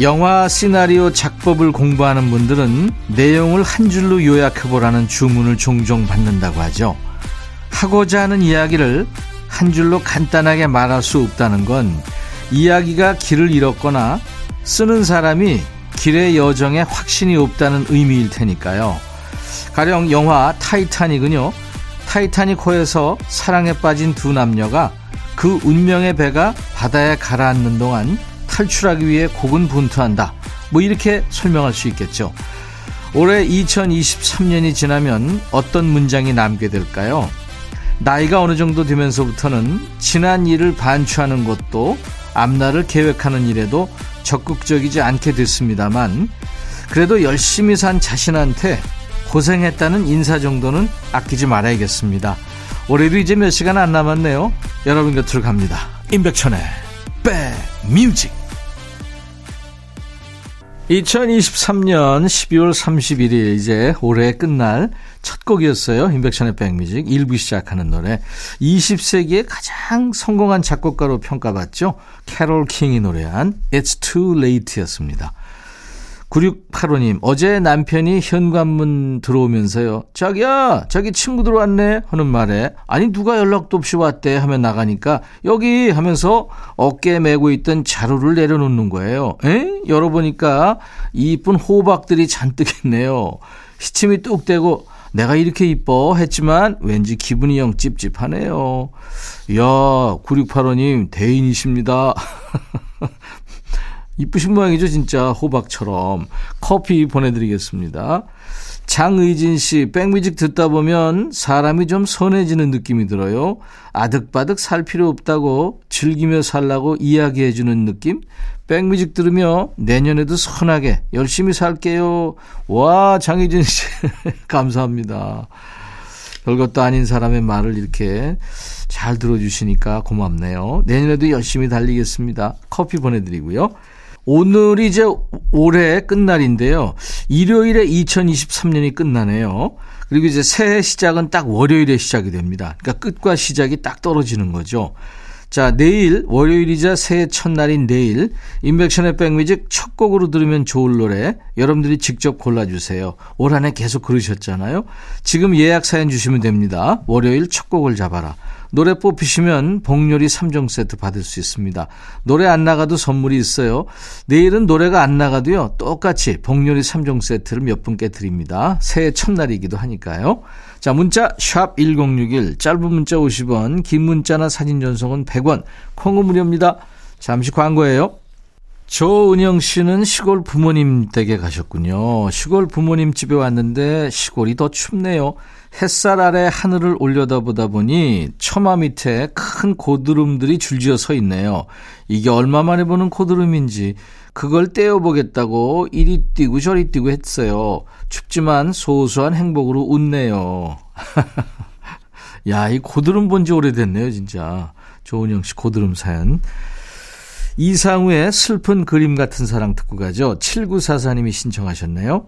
영화 시나리오 작법을 공부하는 분들은 내용을 한 줄로 요약해보라는 주문을 종종 받는다고 하죠. 하고자 하는 이야기를 한 줄로 간단하게 말할 수 없다는 건 이야기가 길을 잃었거나 쓰는 사람이 길의 여정에 확신이 없다는 의미일 테니까요. 가령 영화 타이타닉은요. 타이타닉호에서 사랑에 빠진 두 남녀가 그 운명의 배가 바다에 가라앉는 동안 탈출하기 위해 고군분투한다. 뭐 이렇게 설명할 수 있겠죠. 올해 2023년이 지나면 어떤 문장이 남게 될까요? 나이가 어느 정도 되면서부터는 지난 일을 반추하는 것도 앞날을 계획하는 일에도 적극적이지 않게 됐습니다만 그래도 열심히 산 자신한테 고생했다는 인사 정도는 아끼지 말아야겠습니다. 올해도 이제 몇 시간 안 남았네요. 여러분 곁으로 갑니다. 임백천의 백뮤직 2023년 12월 31일 이제 올해 끝날 첫 곡이었어요. 인백션의 백뮤직 1부 시작하는 노래. 20세기의 가장 성공한 작곡가로 평가받죠. 캐롤 킹이 노래한 It's Too Late였습니다. 9685님, 어제 남편이 현관문 들어오면서요. 자기야, 자기 친구 들어왔네. 하는 말에, 아니, 누가 연락도 없이 왔대. 하면 나가니까, 여기 하면서 어깨에 메고 있던 자루를 내려놓는 거예요. 에? 열어보니까 이쁜 호박들이 잔뜩 있네요. 시침이 뚝 떼고, 내가 이렇게 이뻐 했지만 왠지 기분이 영 찝찝하네요. 이야, 9685님, 대인이십니다. 이쁘신 모양이죠, 진짜. 호박처럼. 커피 보내드리겠습니다. 장의진 씨, 백뮤직 듣다 보면 사람이 좀 선해지는 느낌이 들어요. 아득바득 살 필요 없다고 즐기며 살라고 이야기해주는 느낌? 백뮤직 들으며 내년에도 선하게 열심히 살게요. 와, 장의진 씨. 감사합니다. 별것도 아닌 사람의 말을 이렇게 잘 들어주시니까 고맙네요. 내년에도 열심히 달리겠습니다. 커피 보내드리고요. 오늘이 이제 올해 끝날인데요. 일요일에 2023년이 끝나네요. 그리고 이제 새해 시작은 딱 월요일에 시작이 됩니다. 그러니까 끝과 시작이 딱 떨어지는 거죠. 자, 내일 월요일이자 새해 첫날인 내일 인백션의 백뮤직 첫 곡으로 들으면 좋을 노래 여러분들이 직접 골라주세요. 올 한해 계속 그러셨잖아요. 지금 예약 사연 주시면 됩니다. 월요일 첫 곡을 잡아라. 노래 뽑히시면 복요리 3종 세트 받을 수 있습니다. 노래 안 나가도 선물이 있어요. 내일은 노래가 안 나가도요. 똑같이 복요리 3종 세트를 몇 분께 드립니다. 새해 첫날이기도 하니까요. 자, 문자 1061, 짧은 문자 50원, 긴 문자나 사진 전송은 100원, 콩은 무료입니다. 잠시 광고예요. 조은영 씨는 시골 부모님 댁에 가셨군요. 시골 부모님 집에 왔는데 시골이 더 춥네요. 햇살 아래 하늘을 올려다보다 보니 처마 밑에 큰 고드름들이 줄지어 서 있네요. 이게 얼마 만에 보는 고드름인지 그걸 떼어보겠다고 이리 뛰고 저리 뛰고 했어요. 춥지만 소소한 행복으로 웃네요. 야, 이 고드름 본 지 오래됐네요, 진짜. 조은영 씨 고드름 사연. 이상우의 슬픈 그림 같은 사랑 듣고 가죠. 7944님이 신청하셨네요.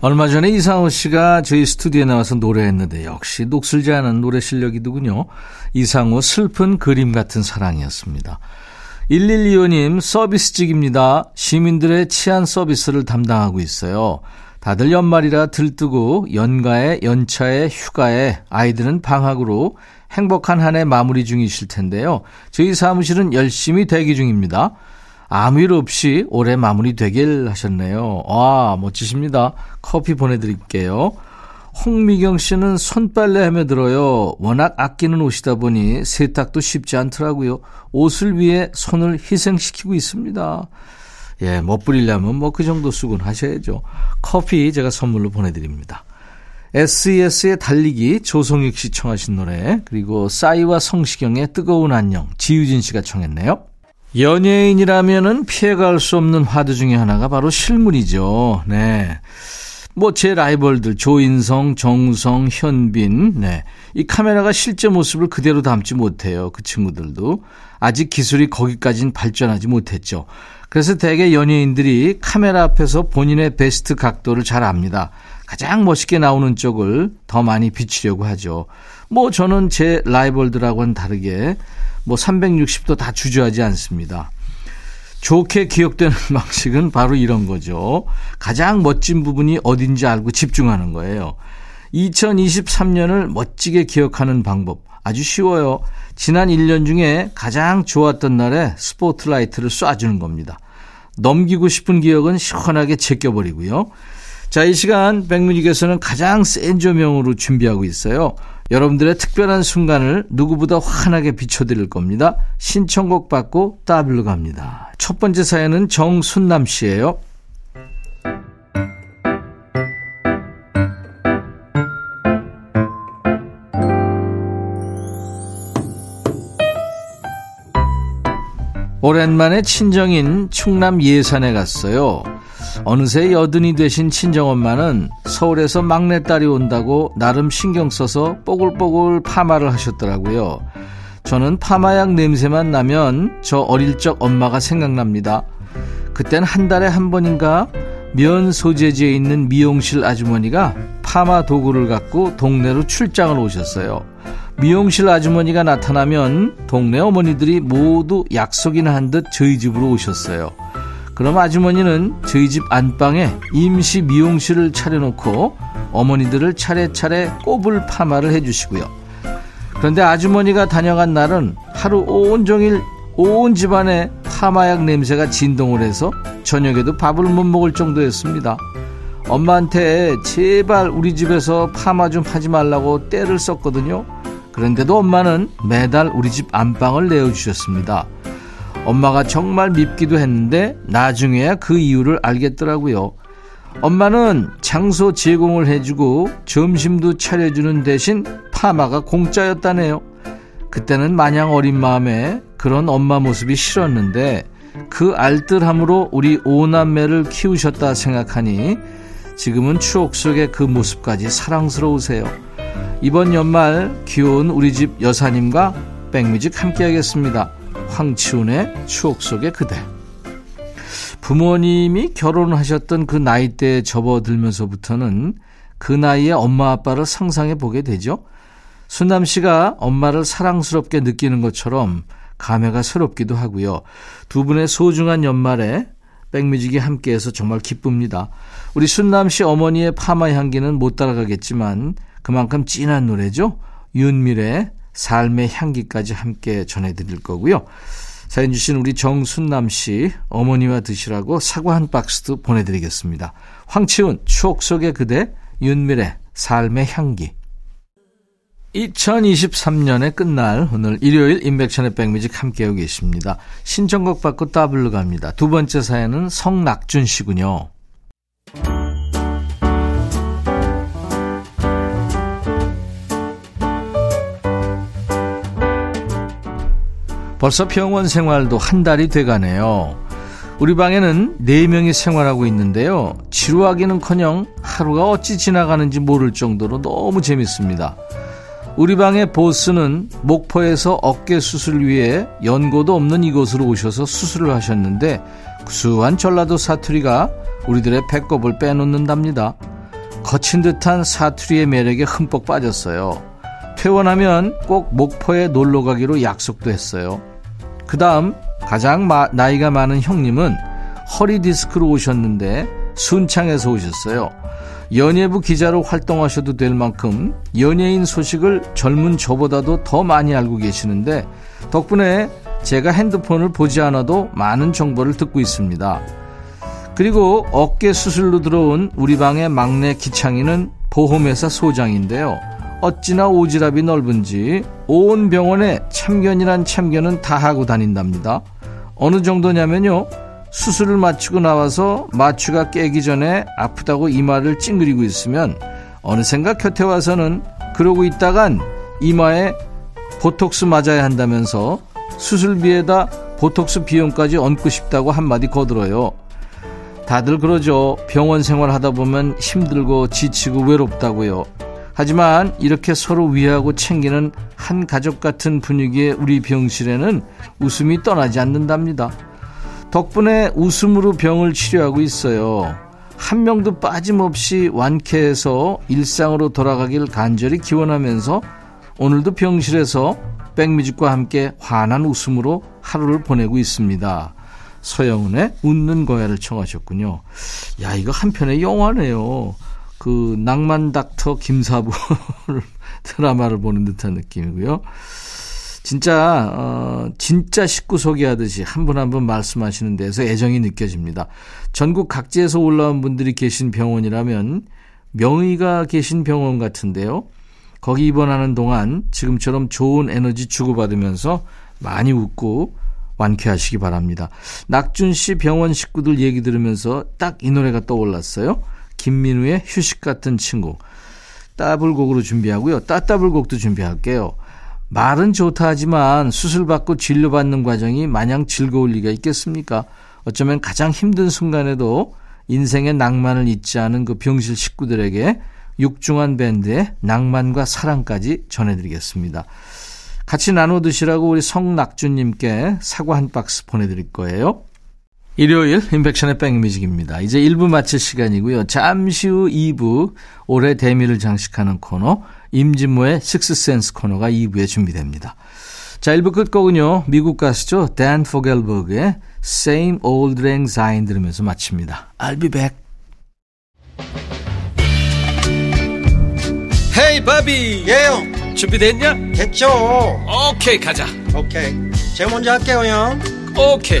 얼마 전에 이상호 씨가 저희 스튜디오에 나와서 노래했는데 역시 녹슬지 않은 노래 실력이더군요. 이상호 슬픈 그림 같은 사랑이었습니다. 1125님 서비스직입니다. 시민들의 치안 서비스를 담당하고 있어요. 다들 연말이라 들뜨고 연가에 연차에 휴가에 아이들은 방학으로 행복한 한 해 마무리 중이실 텐데요. 저희 사무실은 열심히 대기 중입니다. 아무 일 없이 올해 마무리 되길 하셨네요. 와, 멋지십니다. 커피 보내드릴게요. 홍미경 씨는 손빨래 하며 들어요. 워낙 아끼는 옷이다 보니 세탁도 쉽지 않더라고요. 옷을 위해 손을 희생시키고 있습니다. 예, 멋부리려면 뭐 그 정도 수군 하셔야죠. 커피 제가 선물로 보내드립니다. SES의 달리기 조성익 씨 청하신 노래 그리고 싸이와 성시경의 뜨거운 안녕 지유진 씨가 청했네요. 연예인이라면은 피해갈 수 없는 화두 중에 하나가 바로 실물이죠. 네. 뭐 제 라이벌들 조인성, 정우성, 현빈, 네. 이 카메라가 실제 모습을 그대로 담지 못해요. 그 친구들도 아직 기술이 거기까지는 발전하지 못했죠. 그래서 대개 연예인들이 카메라 앞에서 본인의 베스트 각도를 잘 압니다. 가장 멋있게 나오는 쪽을 더 많이 비추려고 하죠. 뭐 저는 제 라이벌들하고는 다르게 뭐 360도 다 주저하지 않습니다. 좋게 기억되는 방식은 바로 이런 거죠. 가장 멋진 부분이 어딘지 알고 집중하는 거예요. 2023년을 멋지게 기억하는 방법. 아주 쉬워요. 지난 1년 중에 가장 좋았던 날에 스포트라이트를 쏴주는 겁니다. 넘기고 싶은 기억은 시원하게 제껴버리고요. 자, 이 시간 백뮤직에서는 가장 센 조명으로 준비하고 있어요. 여러분들의 특별한 순간을 누구보다 환하게 비춰드릴 겁니다. 신청곡 받고 따블로 갑니다. 첫 번째 사연은 정순남 씨예요. 오랜만에 친정인 충남 예산에 갔어요. 어느새 여든이 되신 친정엄마는 서울에서 막내딸이 온다고 나름 신경 써서 뽀글뽀글 파마를 하셨더라고요. 저는 파마약 냄새만 나면 저 어릴 적 엄마가 생각납니다. 그땐 한 달에 한 번인가 면 소재지에 있는 미용실 아주머니가 파마 도구를 갖고 동네로 출장을 오셨어요. 미용실 아주머니가 나타나면 동네 어머니들이 모두 약속이나 한 듯 저희 집으로 오셨어요. 그럼 아주머니는 저희 집 안방에 임시 미용실을 차려놓고 어머니들을 차례차례 꼬불 파마를 해주시고요. 그런데 아주머니가 다녀간 날은 하루 온종일 온 집안에 파마약 냄새가 진동을 해서 저녁에도 밥을 못 먹을 정도였습니다. 엄마한테 제발 우리 집에서 파마 좀 하지 말라고 떼를 썼거든요. 그런데도 엄마는 매달 우리 집 안방을 내어주셨습니다. 엄마가 정말 밉기도 했는데 나중에야 그 이유를 알겠더라고요. 엄마는 장소 제공을 해주고 점심도 차려주는 대신 파마가 공짜였다네요. 그때는 마냥 어린 마음에 그런 엄마 모습이 싫었는데 그 알뜰함으로 우리 오남매를 키우셨다 생각하니 지금은 추억 속의 그 모습까지 사랑스러우세요. 이번 연말 귀여운 우리 집 여사님과 백뮤직 함께 하겠습니다. 황치훈의 추억 속의 그대. 부모님이 결혼하셨던 그 나이대에 접어들면서부터는 그 나이에 엄마 아빠를 상상해 보게 되죠. 순남 씨가 엄마를 사랑스럽게 느끼는 것처럼 감회가 새롭기도 하고요. 두 분의 소중한 연말에 백뮤직이 함께해서 정말 기쁩니다. 우리 순남 씨 어머니의 파마 향기는 못 따라가겠지만 그만큼 진한 노래죠. 윤미래 삶의 향기까지 함께 전해드릴 거고요. 사연 주신 우리 정순남 씨 어머니와 드시라고 사과 한 박스도 보내드리겠습니다. 황치훈 추억 속의 그대 윤미래 삶의 향기 2023년의 끝날 오늘 일요일 인백천의 백뮤직 함께하고 계십니다. 신청곡 받고 따블로 갑니다. 두 번째 사연은 성낙준 씨군요. 벌써 병원 생활도 한 달이 돼가네요. 우리 방에는 네명이 생활하고 있는데요. 지루하기는 커녕 하루가 어찌 지나가는지 모를 정도로 너무 재밌습니다. 우리 방의 보스는 목포에서 어깨 수술 위해 연고도 없는 이곳으로 오셔서 수술을 하셨는데 구수한 전라도 사투리가 우리들의 배꼽을 빼놓는답니다. 거친 듯한 사투리의 매력에 흠뻑 빠졌어요. 퇴원하면 꼭 목포에 놀러 가기로 약속도 했어요. 그 다음 가장 마, 나이가 많은 형님은 허리 디스크로 오셨는데 순창에서 오셨어요. 연예부 기자로 활동하셔도 될 만큼 연예인 소식을 젊은 저보다도 더 많이 알고 계시는데 덕분에 제가 핸드폰을 보지 않아도 많은 정보를 듣고 있습니다. 그리고 어깨 수술로 들어온 우리 방의 막내 기창이는 보험회사 소장인데요. 어찌나 오지랖이 넓은지 온 병원에 참견이란 참견은 다 하고 다닌답니다. 어느 정도냐면요. 수술을 마치고 나와서 마취가 깨기 전에 아프다고 이마를 찡그리고 있으면 어느샌가 곁에 와서는 그러고 있다간 이마에 보톡스 맞아야 한다면서 수술비에다 보톡스 비용까지 얹고 싶다고 한마디 거들어요. 다들 그러죠. 병원 생활 하다 보면 힘들고 지치고 외롭다고요. 하지만 이렇게 서로 위하고 챙기는 한 가족 같은 분위기의 우리 병실에는 웃음이 떠나지 않는답니다. 덕분에 웃음으로 병을 치료하고 있어요. 한 명도 빠짐없이 완쾌해서 일상으로 돌아가길 간절히 기원하면서 오늘도 병실에서 백뮤직과 함께 환한 웃음으로 하루를 보내고 있습니다. 서영은의 웃는 거야를 청하셨군요. 야, 이거 한편의 영화네요. 그 낭만 닥터 김사부 드라마를 보는 듯한 느낌이고요. 진짜 어 진짜 식구 소개하듯이 한 분 한 분 말씀하시는 데서 애정이 느껴집니다. 전국 각지에서 올라온 분들이 계신 병원이라면 명의가 계신 병원 같은데요. 거기 입원하는 동안 지금처럼 좋은 에너지 주고받으면서 많이 웃고 완쾌하시기 바랍니다. 낙준 씨 병원 식구들 얘기 들으면서 딱 이 노래가 떠올랐어요. 김민우의 휴식 같은 친구. 따블곡으로 준비하고요. 따따블곡도 준비할게요. 말은 좋다 하지만 수술받고 진료받는 과정이 마냥 즐거울 리가 있겠습니까? 어쩌면 가장 힘든 순간에도 인생의 낭만을 잊지 않은 그 병실 식구들에게 육중한 밴드의 낭만과 사랑까지 전해드리겠습니다. 같이 나눠 드시라고 우리 성낙주님께 사과 한 박스 보내드릴 거예요. 일요일 인백션의 백뮤직입니다. 이제 1부 마칠 시간이고요. 잠시 후 2부 올해 대미를 장식하는 코너 임진모의 식스센스 코너가 2부에 준비됩니다. 자 1부 끝곡은요. 미국 가수죠. 댄 포겔버그의 Same Old Lang Syne 들으면서 마칩니다. I'll be back. 헤이 바비 예영 준비됐냐? 됐죠 오케이 가자 오케이 제가 먼저 할게요 형 오케이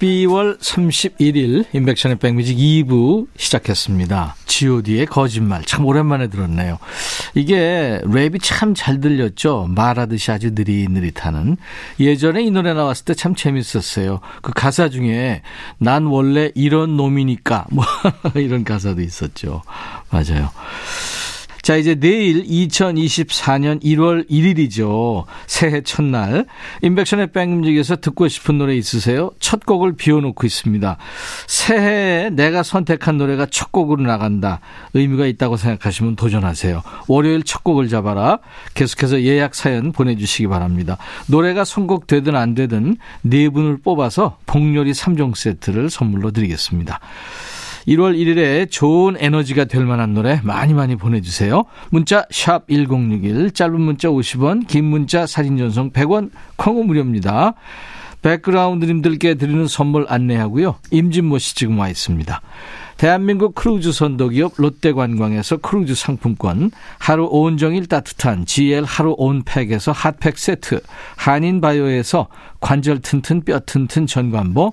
12월 31일 인백션의 백뮤직 2부 시작했습니다. god의 거짓말 참 오랜만에 들었네요. 이게 랩이 참 잘 들렸죠. 말하듯이 아주 느릿느릿하는. 예전에 이 노래 나왔을 때 참 재밌었어요. 그 가사 중에 난 원래 이런 놈이니까 뭐 이런 가사도 있었죠. 맞아요. 자, 이제 내일 2024년 1월 1일이죠. 새해 첫날. 인백션의 백뮤직에서 듣고 싶은 노래 있으세요? 첫 곡을 비워놓고 있습니다. 새해에 내가 선택한 노래가 첫 곡으로 나간다. 의미가 있다고 생각하시면 도전하세요. 월요일 첫 곡을 잡아라. 계속해서 예약 사연 보내주시기 바랍니다. 노래가 선곡되든 안 되든 네 분을 뽑아서 복요리 3종 세트를 선물로 드리겠습니다. 1월 1일에 좋은 에너지가 될 만한 노래 많이 많이 보내주세요. 문자 1061, 짧은 문자 50원, 긴 문자 사진 전송 100원, 콩은 무료입니다. 백그라운드님들께 드리는 선물 안내하고요. 임진모 씨 지금 와 있습니다. 대한민국 크루즈 선도기업 롯데관광에서 크루즈 상품권, 하루 온종일 따뜻한 GL 하루 온팩에서 핫팩 세트, 한인바이오에서 관절 튼튼 뼈 튼튼 전관보,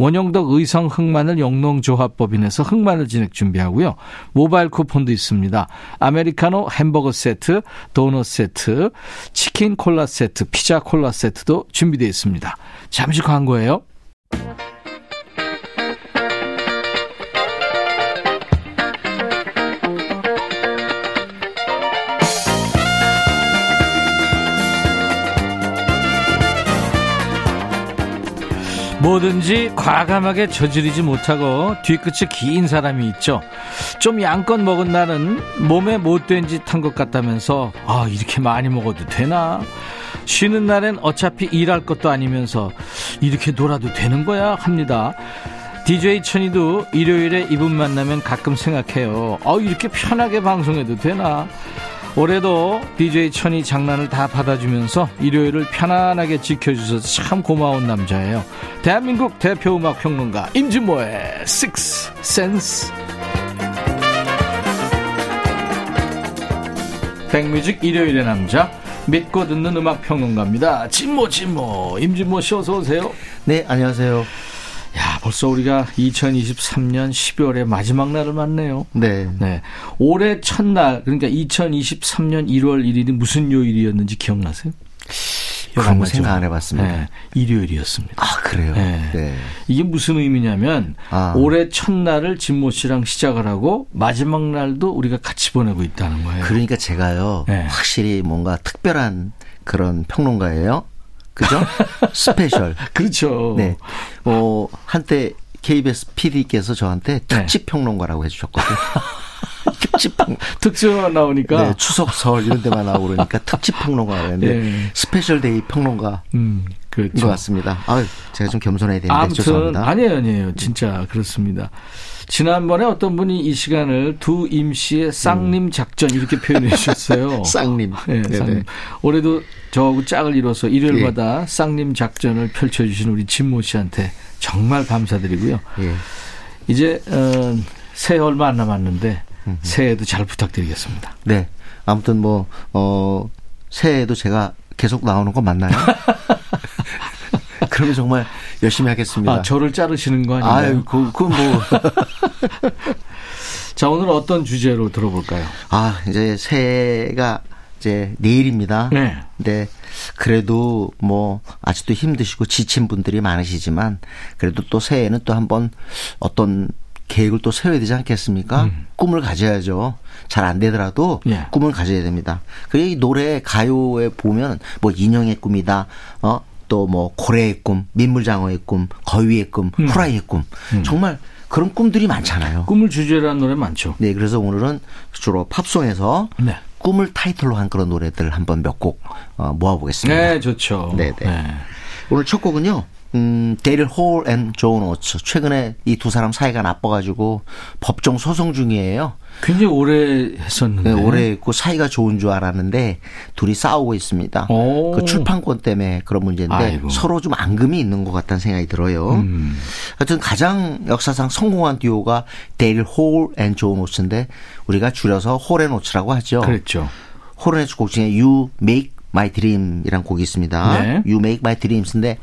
원영덕 의성 흑마늘 영농조합법인에서 흑마늘 진액 준비하고요. 모바일 쿠폰도 있습니다. 아메리카노 햄버거 세트, 도넛 세트, 치킨 콜라 세트, 피자 콜라 세트도 준비되어 있습니다. 잠시 광고예요. 뭐든지 과감하게 저지르지 못하고 뒤끝이 긴 사람이 있죠. 좀 양껏 먹은 나는 몸에 못된 짓 한 것 같다면서 아 이렇게 많이 먹어도 되나? 쉬는 날엔 어차피 일할 것도 아니면서 이렇게 놀아도 되는 거야 합니다. DJ 천이도 일요일에 이분 만나면 가끔 생각해요. 어, 이렇게 편하게 방송해도 되나? 올해도 DJ 천이 장난을 다 받아주면서 일요일을 편안하게 지켜주셔서 참 고마운 남자예요. 대한민국 대표 음악 평론가 임진모의 Six Sense. 백뮤직 일요일의 남자 믿고 듣는 음악 평론가입니다. 진모 진모 임진모 씨 어서 오세요. 네, 안녕하세요. 야 벌써 우리가 2023년 12월의 마지막 날을 맞네요. 네. 네. 올해 첫날 그러니까 2023년 1월 1일이 무슨 요일이었는지 기억나세요? 그런 거 생각 안 해봤습니다. 네, 일요일이었습니다. 아, 그래요? 네. 네. 이게 무슨 의미냐면 아. 올해 첫날을 진모 씨랑 시작을 하고 마지막 날도 우리가 같이 보내고 있다는 거예요. 그러니까 제가요, 네. 확실히 뭔가 특별한 그런 평론가예요. 그죠? special. 그렇죠. 네. 어, 한때 KBS PD께서 저한테 특집 평론가라고 해주셨거든요. 특집 평 특수가 나오니까 네, 추석 설 이런 데만 나오고 그러니까 특집 평론가가 했는데 예. special day 평론가 음, 인 그렇죠. 것 같습니다. 아, 제가 좀 겸손해야 되는데 아무튼 죄송합니다. 아니에요, 아니에요. 진짜 그렇습니다. 지난번에 어떤 분이 이 시간을 두 임씨의 쌍님 작전 이렇게 표현해 주셨어요. 음. 쌍님. 네. 쌍님. 올해도 저하고 짝을 이뤄서 일요일마다 쌍님 작전을 펼쳐주신 우리 진모 씨한테 정말 감사드리고요. 예. 이제 어, 새해 얼마 안 남았는데 새해도 잘 부탁드리겠습니다. 네. 아무튼 뭐, 어, 새해에도 제가 계속 나오는 거 맞나요? 그러면 정말 열심히 하겠습니다. 아, 저를 자르시는 거 아닌가요? 아유, 그, 그 뭐. 자, 오늘 어떤 주제로 들어볼까요? 아, 이제 새해가 이제 내일입니다. 네. 근데 그래도 뭐 아직도 힘드시고 지친 분들이 많으시지만 그래도 또 새해에는 또 한번 어떤 계획을 또 세워야 되지 않겠습니까? 꿈을 가져야죠. 잘 안 되더라도 음. 예. 꿈을 가져야 됩니다. 그리고 이 노래 가요에 보면 뭐 인형의 꿈이다. 어? 또 뭐 고래의 꿈, 민물장어의 꿈, 거위의 꿈, 음. 후라이의 꿈. 정말 그런 꿈들이 많잖아요. 꿈을 주제로 한 노래 많죠. 네, 그래서 오늘은 주로 팝송에서 네. 꿈을 타이틀로 한 그런 노래들 한번 몇곡 어, 모아보겠습니다. 네, 좋죠. 네, 네. 오늘 첫 곡은요. 음, 대릴 홀 앤 존 오츠. 최근에 이 두 사람 사이가 나빠가지고 법정 소송 중이에요. 굉장히 오래 했었는데. 네, 오래 있고 사이가 좋은 줄 알았는데 둘이 싸우고 있습니다. 오. 그 출판권 때문에 그런 문제인데 아이고. 서로 좀 앙금이 있는 것 같다는 생각이 들어요. 음. 하여튼 가장 역사상 성공한 듀오가 대릴 홀 앤 존 오츠인데 우리가 줄여서 홀앤 오츠라고 하죠. 그랬죠. 홀앤오츠 곡 중에 You Make My Dream이란 곡이 있습니다. 네. You Make My Dreams인데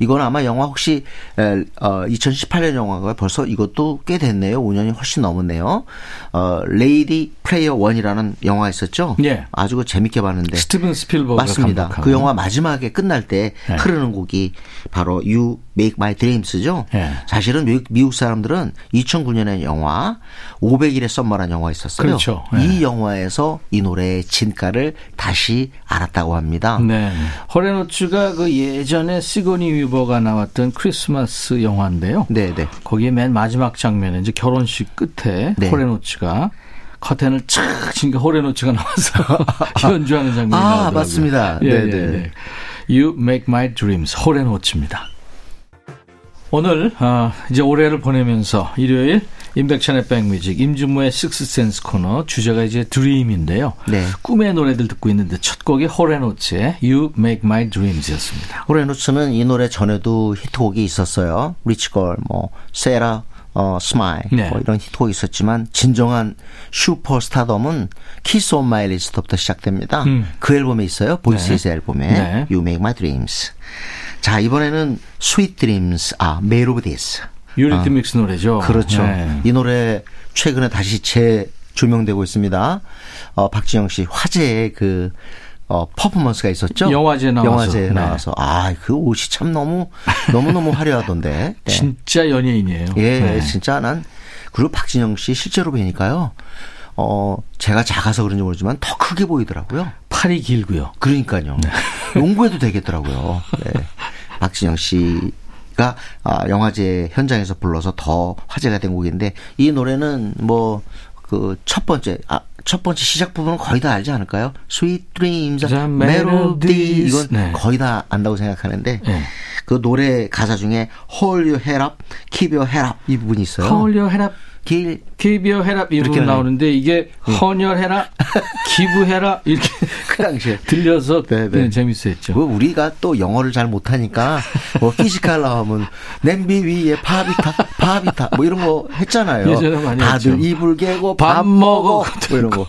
이건 아마 영화 혹시 에, 어, 2018년 영화가 벌써 이것도 꽤 됐네요. 5년이 훨씬 넘었네요. 어, 레디 플레이어 원이라는 영화 있었죠. 예. 아주 그 재밌게 봤는데 스티븐 스필버그가 맞습니다. 감독하고. 그 영화 마지막에 끝날 때 네. 흐르는 곡이 바로 You Make My Dreams죠. 네. 사실은 미국, 미국 사람들은 2009년에 영화 500일의 썸머라는 영화 있었어요. 그렇죠. 네. 이 영화에서 이 노래의 진가를 다시 알았다고 합니다. 네. 홀앤오츠가 그 예전에 시고니 위버가 나왔던 크리스마스 영화인데요. 네, 네. 거기에 맨 마지막 장면에 이제 결혼식 끝에 네. 홀앤오츠가 커튼을 착 치니까 호레노츠가 나와서 연주하는 장면이 아, 나오더라고요. 맞습니다. 예, 네, 예, 네. 예. You Make My Dreams 호레노츠입니다. 오늘 아, 이제 올해를 보내면서 일요일 임백천의 백뮤직 임준무의 식스센스 코너 주제가 이제 드림인데요. 네. 꿈의 노래들 듣고 있는데 첫 곡이 호레노츠의 You Make My Dreams였습니다. 호레노츠는 이 노래 전에도 히트곡이 있었어요. 리치걸, 뭐 세라, 어, Smile 네. 뭐 이런 히트곡이 있었지만 진정한 슈퍼스타덤은 Kiss on My List부터 시작됩니다. 음. 그 앨범에 있어요. Voices의 앨범에 네. You Make My Dreams. 자 이번에는 Sweet Dreams, 아 of This. 유리스 믹스 노래죠. 그렇죠. 네. 이 노래 최근에 다시 재조명되고 있습니다. 어, 박진영 씨 화제의 그 어, 퍼포먼스가 있었죠. 영화제에 나와서. 영화제에 네. 나와서. 아, 그 옷이 참 너무 너무 너무 화려하던데. 네. 진짜 연예인이에요. 예, 네. 진짜 난 그리고 박진영 씨 실제로 뵈니까요. 어, 제가 작아서 그런지 모르지만 더 크게 보이더라고요. 팔이 길고요. 그러니까요. 네. 농구해도 되겠더라고요. 네. 박진영 씨 가 아, 영화제 현장에서 불러서 더 화제가 된 곡인데 이 노래는 뭐 그 첫 번째 아, 첫 번째 시작 부분은 거의 다 알지 않을까요? Sweet Dreams, Melody. 이건 네. 거의 다 안다고 생각하는데 네. 그 노래 가사 중에 Hold Your Head Up, Keep Your Head Up 이 부분이 있어요. 헐려 해라 기 기부 해라 이 이렇게. 나오는데 이게 헌혈해라 기부해라 이렇게 그 당시에 들려서 네, 네. 네, 재밌었죠. 뭐 우리가 또 영어를 잘 못하니까 뭐 Physical 나오면 냄비 위에 밥이 타 밥이 타 뭐 이런 거 했잖아요. 예전에 많이 다들 했죠. 이불 개고 밥 밥 먹어. 먹어 뭐 이런 거.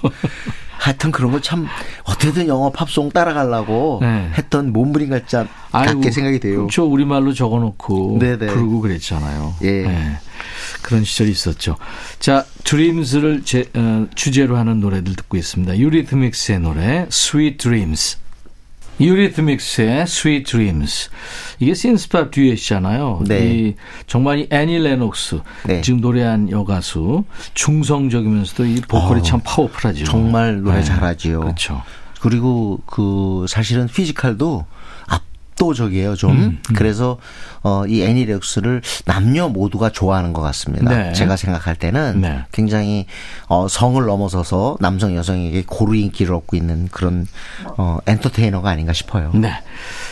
하여튼 그런 거 참 어떻게든 영어 팝송 따라가려고 네. 했던 몸부림 같지 않, 아이고, 같게 생각이 돼요. 그렇죠. 우리말로 적어놓고 네네. 부르고 그랬잖아요. 예. 네. 그런 시절이 있었죠. 자, 드림스를 제, 어, 주제로 하는 노래들 듣고 있습니다. 유리트믹스의 노래 Sweet Dreams. 유리트믹스의 Sweet Dreams. 이게 신스팝 듀엣이잖아요. 네. 이 정말 이 애니 레녹스 네. 지금 노래한 여가수 중성적이면서도 이 보컬이 어, 참 파워풀하죠. 정말 노래 네. 잘하지요. 그렇죠. 그리고 그 사실은 피지컬도 압도적이에요 좀. 음, 그래서 어, 이 애니렉스를 남녀 모두가 좋아하는 것 같습니다. 네. 제가 생각할 때는 네. 굉장히 어, 성을 넘어서서 남성 여성에게 고루 인기를 얻고 있는 그런 어, 엔터테이너가 아닌가 싶어요. 네.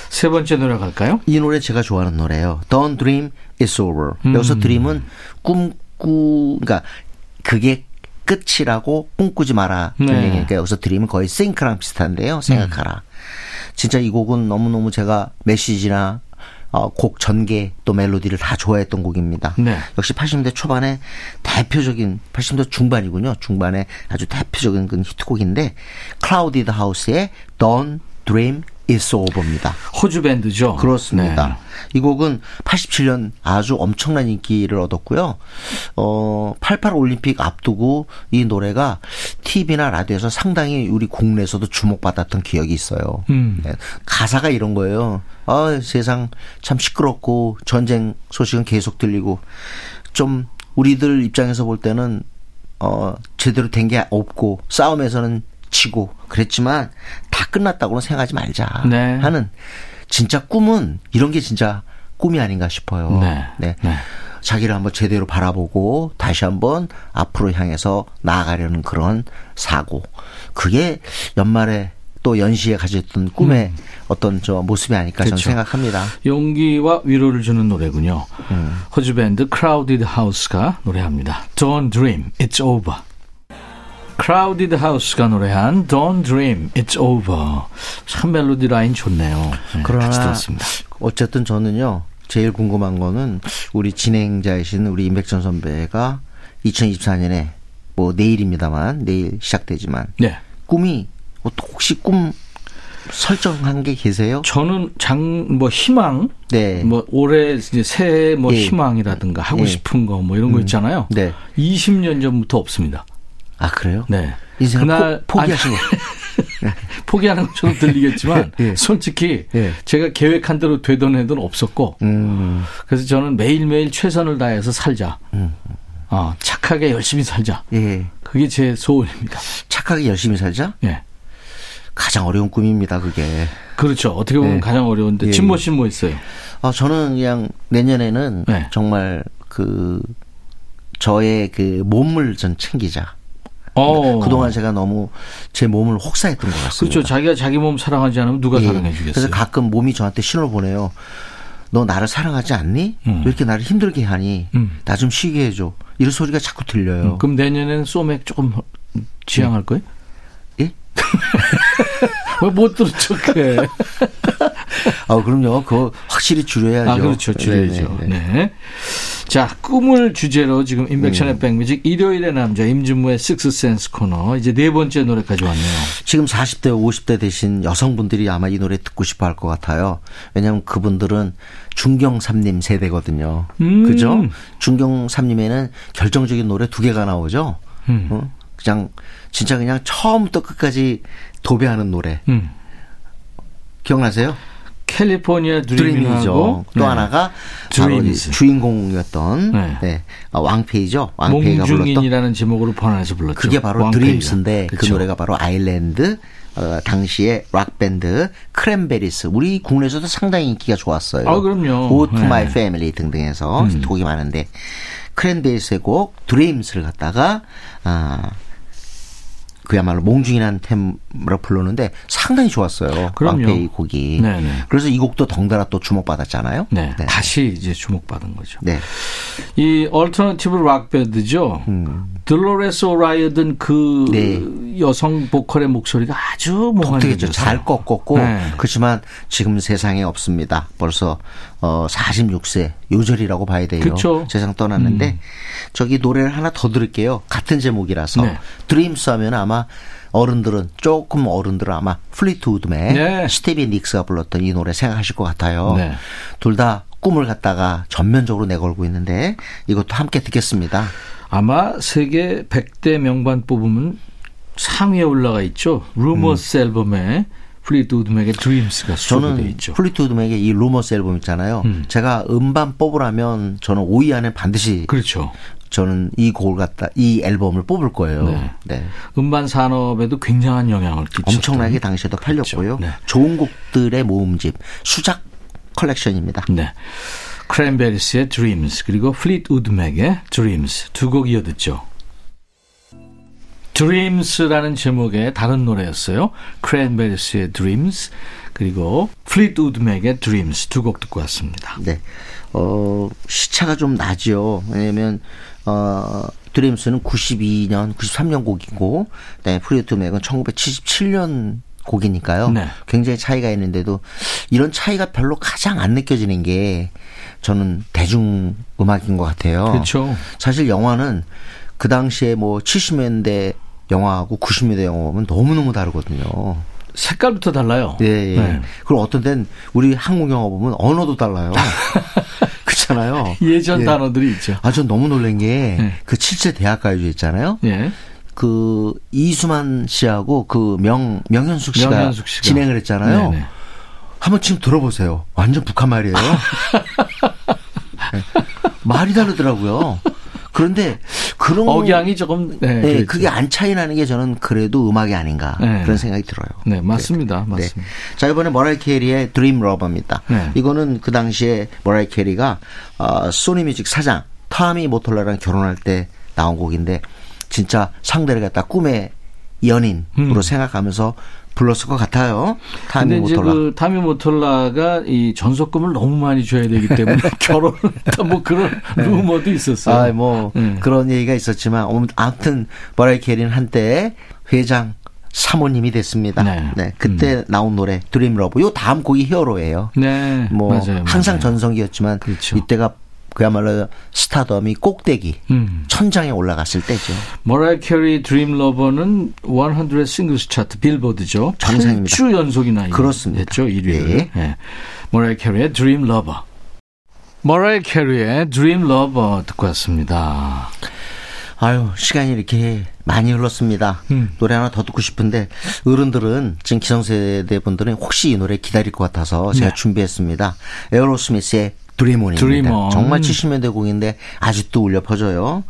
세 번째 노래 갈까요? 이 노래 제가 좋아하는 노래예요. Don't Dream It's Over. 음. 여기서 드림은 꿈꾸 그러니까 그게 끝이라고 꿈꾸지 마라. 네. 그런 얘기니까 여기서 드림은 거의 싱크랑 비슷한데요. 생각하라. 진짜 이 곡은 너무너무 제가 메시지나 어, 곡 전개 또 멜로디를 다 좋아했던 곡입니다. 네. 역시 80년대 초반에 대표적인 80년대 중반이군요. 중반에 아주 대표적인 그 히트곡인데 클라우디드 하우스의 Don't Dream It's Over입니다. 호주 밴드죠. 그렇습니다. 네. 이 곡은 87년 아주 엄청난 인기를 얻었고요. 어, 88 올림픽 앞두고 이 노래가 TV나 라디오에서 상당히 우리 국내에서도 주목받았던 기억이 있어요. 음. 네. 가사가 이런 거예요. 아, 세상 참 시끄럽고 전쟁 소식은 계속 들리고 좀 우리들 입장에서 볼 때는 어, 제대로 된 게 없고 싸움에서는 지고 그랬지만 다 끝났다고는 생각하지 말자 네. 하는 진짜 꿈은 이런 게 진짜 꿈이 아닌가 싶어요. 네. 네. 자기를 한번 제대로 바라보고 다시 한번 앞으로 향해서 나아가려는 그런 사고. 그게 연말에 또 연시에 가졌던 꿈의 어떤 저 모습이 아닐까 저는 음. 그렇죠. 생각합니다. 용기와 위로를 주는 노래군요. 음. 호주 밴드 크라우디드 하우스가 노래합니다. Don't Dream, It's Over. 크라우디드 하우스가 노래한 Don't Dream, It's Over. 참 멜로디 라인 좋네요. 네, 그러나 같이 들었습니다. 어쨌든 저는요 제일 궁금한 거는 우리 진행자이신 우리 임백천 선배가 2024년에 뭐 내일입니다만 내일 시작되지만 네. 꿈이 어, 혹시 꿈 설정한 게 계세요? 저는 장, 뭐, 희망, 네. 뭐, 올해 이제 새해 뭐 예. 희망이라든가 하고 예. 싶은 거 뭐 이런 거 있잖아요. 네. 20년 전부터 없습니다. 아 그래요? 네. 인생을 포, 포기하신 거. 포기하는 것처럼 들리겠지만 예. 솔직히 예. 제가 계획한 대로 되던 해는 없었고 음, 그래서 저는 매일매일 최선을 다해서 살자. 어, 착하게 열심히 살자. 예. 그게 제 소원입니다. 착하게 열심히 살자? 예. 가장 어려운 꿈입니다, 그게. 그렇죠. 어떻게 보면 네. 가장 어려운데 예. 진모 씨는 뭐 있어요? 아, 저는 그냥 내년에는 네. 정말 그, 저의 그 몸을 전 챙기자. 어. 그동안 제가 너무 제 몸을 혹사했던 것 같습니다. 그렇죠. 자기가 자기 몸 사랑하지 않으면 누가 예. 사랑해 주겠어요? 그래서 가끔 몸이 저한테 신호를 보내요. 너 나를 사랑하지 않니? 음. 왜 이렇게 나를 힘들게 하니? 음. 나좀 쉬게 해줘. 이런 소리가 자꾸 들려요. 그럼 내년에는 소맥 조금 지향할 거예요? 예? 왜못 들은 척해? 아, 그럼요. 그거 확실히 줄여야죠. 아, 그렇죠. 줄여야죠. 네네 네. 네. 자, 꿈을 주제로 지금 인백션의 백뮤직 일요일의 남자 임준무의 식스센스 코너 이제 네 번째 노래까지 왔네요. 지금 40대, 50대 되신 여성분들이 아마 이 노래 듣고 싶어 할 것 같아요. 왜냐하면 그분들은 중경삼님 세대거든요. 음. 그죠? 중경삼님에는 결정적인 노래 두 개가 나오죠. 음. 어? 그냥 진짜 그냥 처음부터 끝까지 도배하는 노래. 음. 기억나세요? California Dreamin'이죠. 또 네. 하나가 이 Dreams. 주인공이었던 네. 네. 아, 왕페이죠. 왕페이가 불렀던 몽중인이라는 제목으로 번안해서 불렀죠. 그게 바로 왕페이가. Dreams인데 그 그쵸. 노래가 바로 아일랜드 어, 당시의 락 밴드 크랜베리스 우리 국내에서도 상당히 인기가 좋았어요. 아, 그럼요. Ode to 네. My Family 등등해서 음. 곡이 많은데 크랜베리스의 곡 Dreams를 갖다가 아 그야말로 몽중이라는 템 으로 부르는데 상당히 좋았어요. 그럼요. 왕페이 곡이. 네네. 그래서 이 곡도 덩달아 또 주목받았잖아요. 네, 다시 이제 주목받은 거죠. 네. 이 얼터너티브 락 밴드죠. 돌로레스 오리어던 그 음. 네. 여성 보컬의 목소리가 아주 독특했죠. 잘 꺾었고 네. 그렇지만 지금 세상에 없습니다. 벌써 어 46세 요절이라고 봐야 돼요. 그쵸. 음. 세상 떠났는데 저기 노래를 하나 더 들을게요. 같은 제목이라서 네. Dreams 하면 아마 어른들은 조금 어른들은 아마 플리트우드의 네. 스티비 닉스가 불렀던 이 노래 생각하실 것 같아요. 네. 둘다 꿈을 갖다가 전면적으로 내걸고 있는데 이것도 함께 듣겠습니다. 아마 세계 100대 명반 뽑으면 상위에 올라가 있죠. Rumours 앨범에 플리트우드 맥의 Dreams가 수록되어 음. 저는 있죠. 플리트우드 맥의 이 Rumours 앨범 있잖아요. 음. 제가 음반 뽑으라면 저는 5위 안에 반드시 그렇죠. 저는 이 곡을 갖다 이 앨범을 뽑을 거예요. 네. 네. 음반 산업에도 굉장한 영향을 끼쳤죠. 엄청나게 당시에도 팔렸고요. 네. 좋은 곡들의 모음집 수작 컬렉션입니다. 네. 크랜베리스의 Dreams 그리고 플리트우드 맥의 Dreams 두 곡 이어 듣죠. Dreams라는 제목의 다른 노래였어요. 크랜베리스의 Dreams 그리고 플리트우드 맥의 Dreams 두 곡 듣고 왔습니다. 네. 어, 시차가 좀 나죠. 왜냐면, 어, Dreams는 92년, 93년 곡이고, 네, 플리트우드 맥은 1977년 곡이니까요. 네. 굉장히 차이가 있는데도 이런 차이가 별로 가장 안 느껴지는 게 저는 대중 음악인 것 같아요. 그렇죠. 사실 영화는 그 당시에 뭐 70년대 영화하고 90년대 영화는 너무너무 다르거든요. 색깔부터 달라요. 예, 예. 네. 그리고 어떤 데는 우리 한국 영화 보면 언어도 달라요. 그렇잖아요. 예전 예. 단어들이 있죠. 아, 전 너무 놀란 게, 네. 그 칠제 대학가요제 있잖아요. 예. 그, 이수만 씨하고 그 명, 명현숙 씨가, 명현숙 씨가. 진행을 했잖아요. 네네. 한번 지금 들어보세요. 완전 북한 말이에요. 네. 말이 다르더라고요. 그런데 그런 억양이 조금 네, 네, 그렇죠. 그게 안 차이 나는 게 저는 그래도 음악이 아닌가 네. 그런 생각이 들어요. 네, 맞습니다. 네. 맞습니다. 자 이번에 머라이 캐리의 Dreamlover입니다. 네. 이거는 그 당시에 머라이 캐리가 어, 소니뮤직 사장 타미 모톨라랑 결혼할 때 나온 곡인데 진짜 상대를 갖다 꿈의 연인으로 음. 생각하면서 불렀을 것 같아요. 타미 모톨라. 그 타미 모톨라가 이 전속금을 너무 많이 줘야 되기 때문에 결혼을 했다 뭐 그런 루머도 있었어요. 아, 뭐 네. 그런 얘기가 있었지만 어, 아무튼 머라이 캐리는 한때 회장 사모님이 됐습니다. 네. 네. 그때 나온 노래 Dreamlover. 요 다음 곡이 Hero예요. 네, 뭐 맞아요, 항상 맞아요. 전성기였지만 그렇죠. 이때가 그야말로 스타덤이 꼭대기 음. 천장에 올라갔을 때죠. 머라이 캐리 Dreamlover는 100 singles 차트 빌보드죠. 정상입니다. 8주 연속이나 그렇습니다. 했죠. 1위를. 예. 네. 머라이 캐리의 Dream Lover. 머라이 캐리의 Dream Lover 듣고 왔습니다. 아유 시간이 이렇게 많이 흘렀습니다. 음. 노래 하나 더 듣고 싶은데 어른들은 지금 기성세대 분들은 혹시 이 노래 기다릴 것 같아서 제가 네. 준비했습니다. 에어로스미스의 Dream On. 정말 70년대 곡인데 아직도 울려 퍼져요.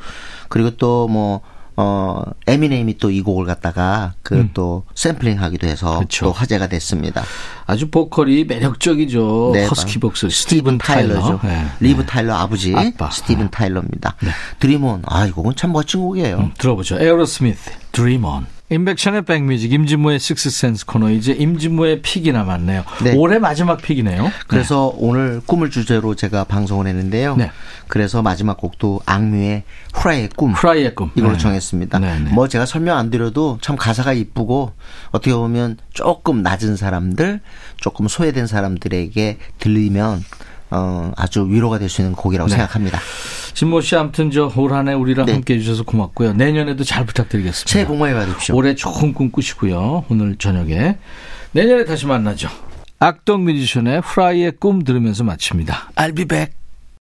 그리고 또 뭐 어, 에미넴이 또 이 곡을 갖다가 그또 샘플링 하기도 해서 음. 그쵸. 또 화제가 됐습니다. 아주 보컬이 매력적이죠. 네, 허스키 바- 복스 스티븐 타일러. 네. 리브 타일러 아버지 아빠. 스티븐 네. 타일러입니다. Dream On 아, 이 곡은 참 멋진 곡이에요. 음, 들어보죠. 에어로스미스, On. 임백천의 백뮤직, 임진모의 식스센스 코너. 이제 임진모의 픽이 남았네요. 네. 올해 마지막 픽이네요. 그래서 오늘 꿈을 주제로 제가 방송을 했는데요. 네. 그래서 마지막 곡도 악뮤의 후라이의 꿈. 프라이의 꿈. 이걸로 네. 정했습니다. 네, 네. 뭐 제가 설명 안 드려도 참 가사가 이쁘고 어떻게 보면 조금 낮은 사람들, 조금 소외된 사람들에게 들리면 어, 아주 위로가 될 수 있는 곡이라고 네. 생각합니다. 진모 씨 아무튼 저 올 한해 우리랑 네. 함께 해주셔서 고맙고요. 내년에도 잘 부탁드리겠습니다. 새해 복 많이 받으십시오. 올해 좋은 꿈 꾸시고요. 오늘 저녁에 내년에 다시 만나죠. 악동 뮤지션의 프라이의 꿈 들으면서 마칩니다. I'll be back.